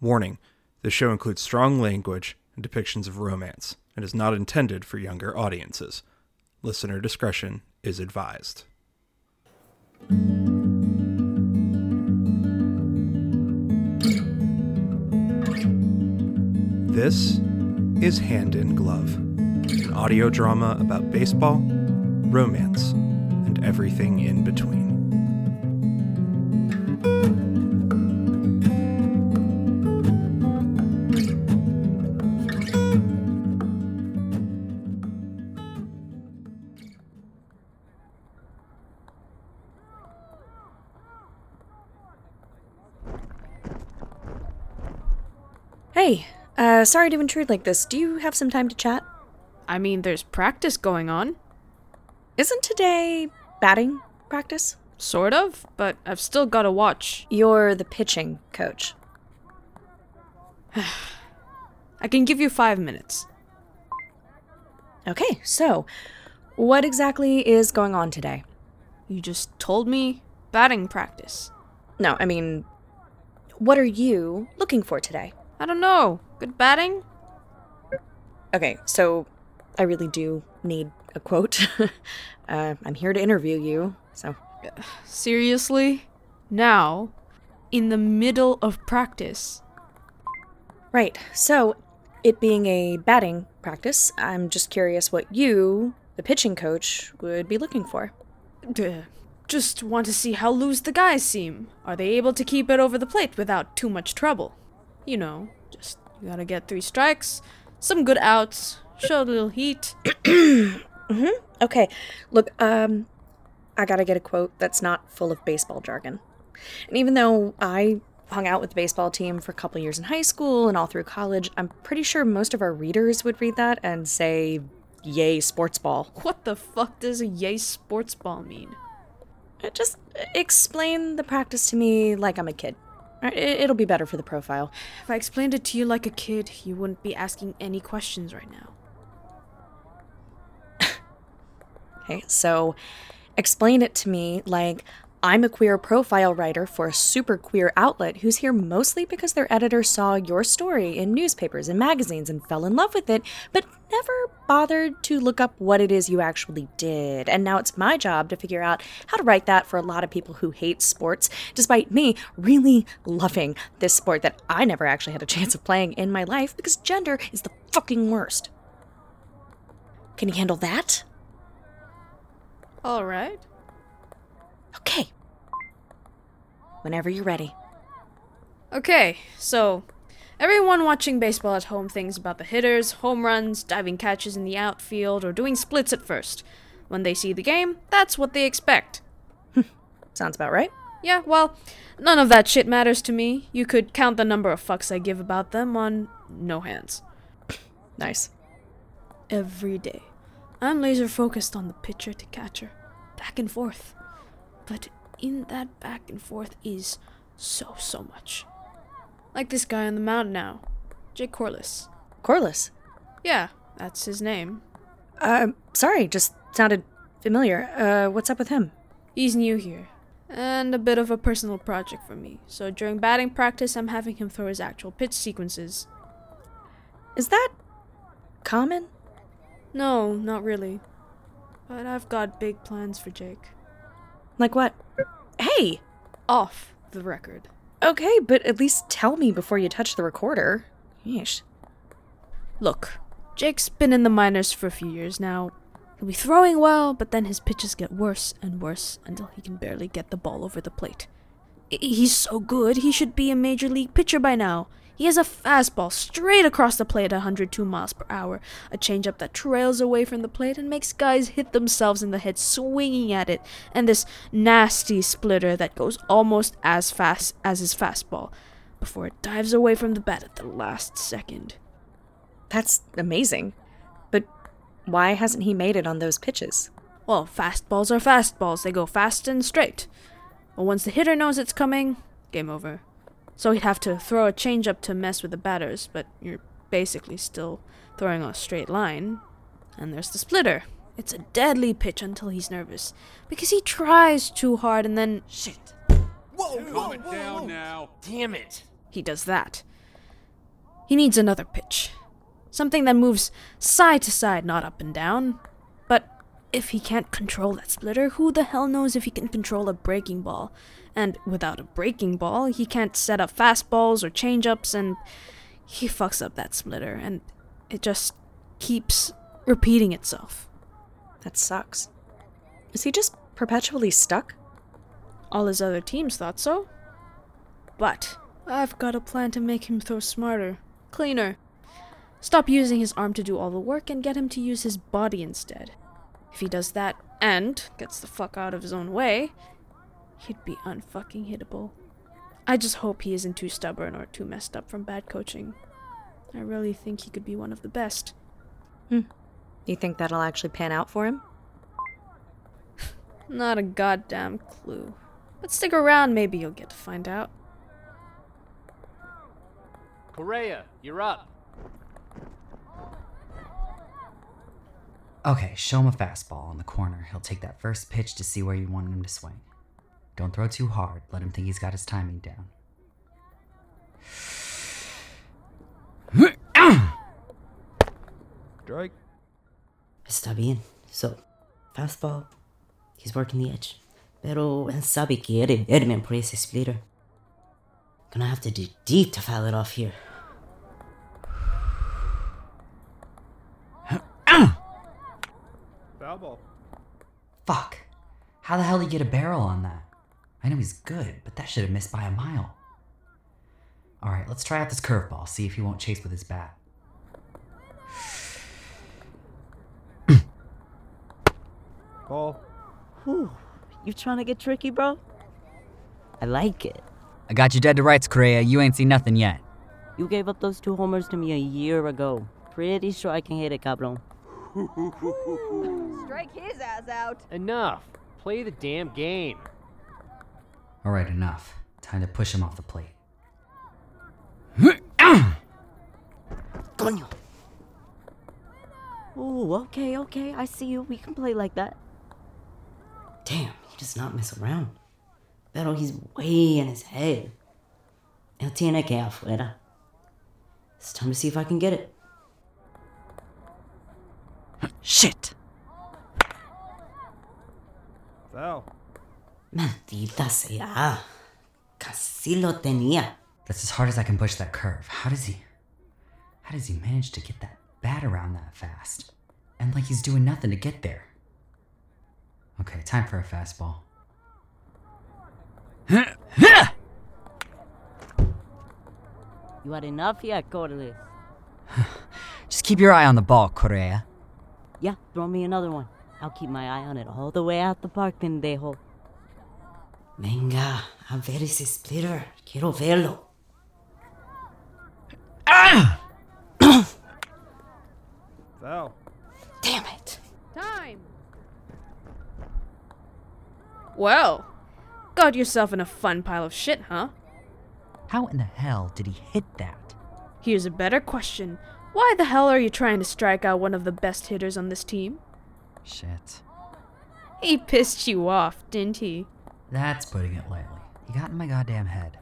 Warning the show includes strong language and depictions of romance and is not intended for younger audiences. Listener discretion is advised. This is Hand in Glove, an audio drama about baseball, romance, and everything in between. Uh, sorry to intrude like this. Do you have some time to chat? I mean, there's practice going on. Isn't today batting practice? Sort of, but I've still got to watch. You're the pitching coach. I can give you five minutes. Okay, so what exactly is going on today? You just told me batting practice. No, I mean, what are you looking for today? I don't know. Good batting? Okay, so I really do need a quote. uh, I'm here to interview you, so. Seriously? Now? In the middle of practice? Right, so it being a batting practice, I'm just curious what you, the pitching coach, would be looking for. Duh. Just want to see how loose the guys seem. Are they able to keep it over the plate without too much trouble? You know, you gotta get three strikes, some good outs, show a little heat. Mm-hmm. Okay. Look, um, I gotta get a quote that's not full of baseball jargon. And even though I hung out with the baseball team for a couple years in high school and all through college, I'm pretty sure most of our readers would read that and say, "Yay, sports ball." What the fuck does a yay sports ball mean? Just explain the practice to me like I'm a kid. It- It'll be better for the profile. If I explained it to you like a kid, you wouldn't be asking any questions right now. Okay, so explain it to me like I'm a queer profile writer for a super queer outlet who's here mostly because their editor saw your story in newspapers and magazines and fell in love with it, but never bothered to look up what it is you actually did. And now it's my job to figure out how to write that for a lot of people who hate sports, despite me really loving this sport that I never actually had a chance of playing in my life because gender is the fucking worst. Can you handle that? Alright. Okay. Whenever you're ready. Okay, so everyone watching baseball at home thinks about the hitters, home runs, diving catches in the outfield, or doing splits at first. When they see the game, that's what they expect. Sounds about right. Yeah, well, none of that shit matters to me. You could count the number of fucks I give about them on no hands. Nice. Every day. I'm laser focused on the pitcher to catcher, back and forth. But in that back and forth is so, so much. Like this guy on the mound now, Jake Corliss. Corliss. Yeah, that's his name. Uh, sorry, just sounded familiar. Uh, what's up with him? He's new here, and a bit of a personal project for me. So during batting practice, I'm having him throw his actual pitch sequences. Is that common? No, not really. But I've got big plans for Jake. Like what? Hey! Off the record. Okay, but at least tell me before you touch the recorder. Yeesh. Look, Jake's been in the minors for a few years now. He'll be throwing well, but then his pitches get worse and worse until he can barely get the ball over the plate. I- He's so good, he should be a major league pitcher by now. He has a fastball straight across the plate at 102 miles per hour, a changeup that trails away from the plate and makes guys hit themselves in the head swinging at it, and this nasty splitter that goes almost as fast as his fastball before it dives away from the bat at the last second. That's amazing. But why hasn't he made it on those pitches? Well, fastballs are fastballs. They go fast and straight. But once the hitter knows it's coming, game over. So he'd have to throw a changeup to mess with the batters, but you're basically still throwing a straight line. And there's the splitter. It's a deadly pitch until he's nervous. Because he tries too hard and then Shit. Whoa, Calm it down now. Damn it. he does that. He needs another pitch. Something that moves side to side, not up and down. But if he can't control that splitter, who the hell knows if he can control a breaking ball? And without a breaking ball, he can't set up fastballs or changeups, and he fucks up that splitter, and it just keeps repeating itself. That sucks. Is he just perpetually stuck? All his other teams thought so. But I've got a plan to make him throw smarter, cleaner. Stop using his arm to do all the work and get him to use his body instead. If he does that and gets the fuck out of his own way, he'd be unfucking hittable. I just hope he isn't too stubborn or too messed up from bad coaching. I really think he could be one of the best. Hmm. You think that'll actually pan out for him? Not a goddamn clue. But stick around, maybe you'll get to find out. Correa, you're up. Okay, show him a fastball on the corner. He'll take that first pitch to see where you want him to swing. Don't throw too hard. Let him think he's got his timing down. Strike. Está bien. So, fastball. He's working the edge. Pero él sabe que eres Edmund por ese splitter. Gonna have to dig deep to foul it off here. Foul ball. Fuck. How the hell did he get a barrel on that? I know he's good, but that should have missed by a mile. Alright, let's try out this curveball, see if he won't chase with his bat. Ball. Whew. You trying to get tricky, bro? I like it. I got you dead to rights, Correa. You ain't seen nothing yet. You gave up those two homers to me a year ago. Pretty sure I can hit it, cabrón. Strike his ass out. Enough. Play the damn game. Alright, enough. Time to push him off the plate. Coño. Ooh, okay, okay. I see you. We can play like that. Damn, he does not mess around. Pero he's way in his head. Él tiene que afuera. It's time to see if I can get it. Shit! Foul. Maldita sea. Casi lo tenía. That's as hard as I can push that curve. How does he. How does he manage to get that bat around that fast? And like he's doing nothing to get there. Okay, time for a fastball. You had enough yet, Corliss? Just keep your eye on the ball, Correa. Yeah, throw me another one. I'll keep my eye on it all the way out the park, pendejo. Venga, a ver ese splitter. Quiero verlo. Foul. Damn it. Time! Well, got yourself in a fun pile of shit, huh? How in the hell did he hit that? Here's a better question. Why the hell are you trying to strike out one of the best hitters on this team? Shit. He pissed you off, didn't he? That's putting it lightly. He got in my goddamn head.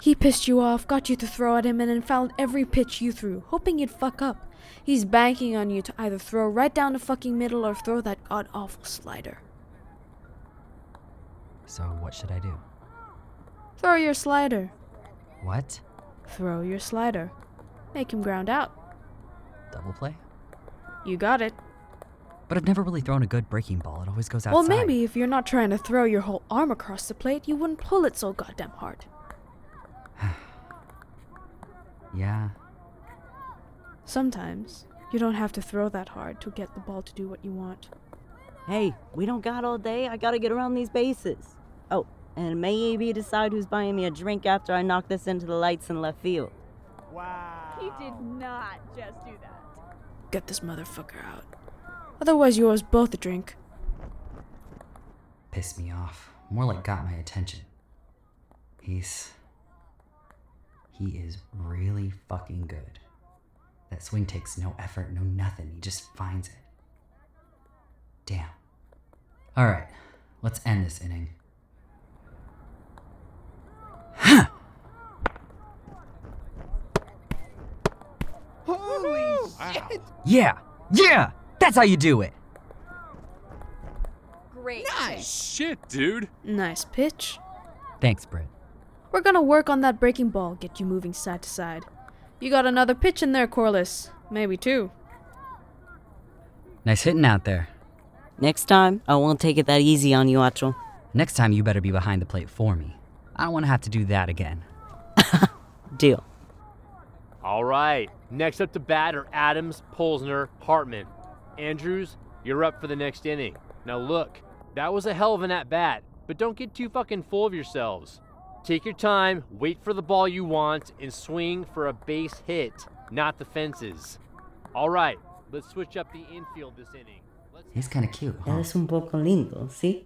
He pissed you off, got you to throw at him, and then fouled every pitch you threw, hoping you'd fuck up. He's banking on you to either throw right down the fucking middle or throw that god awful slider. So what should I do? Throw your slider. What? Throw your slider. Make him ground out. Double play? You got it. But I've never really thrown a good breaking ball. It always goes outside. Well, maybe if you're not trying to throw your whole arm across the plate, you wouldn't pull it so goddamn hard. Yeah. Sometimes you don't have to throw that hard to get the ball to do what you want. Hey, we don't got all day. I gotta get around these bases. Oh, and maybe decide who's buying me a drink after I knock this into the lights in left field. Wow. He did not just do that. Get this motherfucker out. Otherwise, you owe us both a drink. Pissed me off. More like got my attention. He's. He is really fucking good. That swing takes no effort, no nothing. He just finds it. Damn. Alright, let's end this inning. Huh. Holy shit! Yeah, yeah, that's how you do it. Great. Shit, dude. Nice pitch. Thanks, Britt. We're gonna work on that breaking ball, get you moving side to side. You got another pitch in there, Corliss. Maybe two. Nice hitting out there. Next time, I won't take it that easy on you, Acho. Next time, you better be behind the plate for me. I don't want to have to do that again. Deal. All right. Next up to bat are Adams, Polsner, Hartman. Andrews, you're up for the next inning. Now look, that was a hell of an at bat, but don't get too fucking full of yourselves. Take your time, wait for the ball you want, and swing for a base hit, not the fences. All right, let's switch up the infield this inning. Let's He's kind of cute, huh? Eres un poco lindo, ¿sí?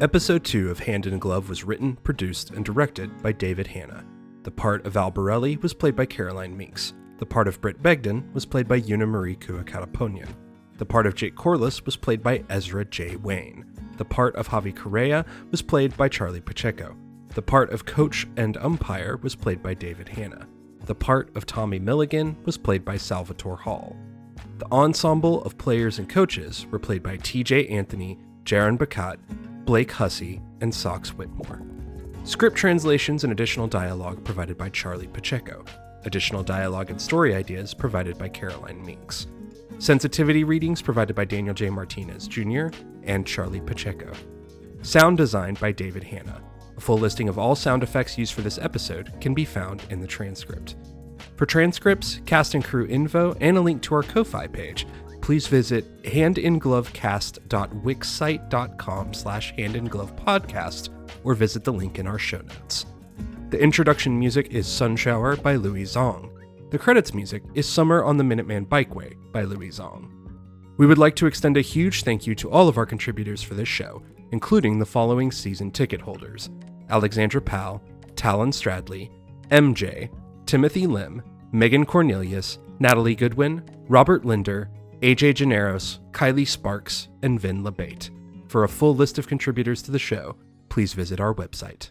Episode 2 of Hand in Glove was written, produced, and directed by David Hanna. The part of Val Berelli was played by Caroline Mincks. The part of Britt Begden was played by Euna Marie Cua Catampognan. The part of Jake Corliss was played by Ezra J. Wayne. The part of Javy Correa was played by Charlie Pacheco. The part of coach and umpire was played by David Hanna. The part of Tommy Milligan was played by Salvatore Hall. The ensemble of players and coaches were played by TJ Anthony, Jerron Bacat, Blake Hussey, and Socks Whitmore. Script translations and additional dialogue provided by Charlie Pacheco. Additional dialogue and story ideas provided by Caroline Mincks. Sensitivity readings provided by Daniel J. Martinez Jr. and Charlie Pacheco. Sound design by David Hanna. A full listing of all sound effects used for this episode can be found in the transcript. For transcripts, cast and crew info, and a link to our Ko-Fi page, please visit handinglovecast.wixsite.com slash handinglovepodcast or visit the link in our show notes. The introduction music is Sun Shower by Louie Zong. The credits music is Summer on the Minuteman Bikeway by Louie Zong. We would like to extend a huge thank you to all of our contributors for this show, including the following season ticket holders Alexandra Pal, Talon Stradley, MJ, Timothy Lim, Megan Cornelius, Natalie Goodwin, Robert Linder, AJ Ganaros, Kylie Sparks, and Vin LaBate. For a full list of contributors to the show, please visit our website.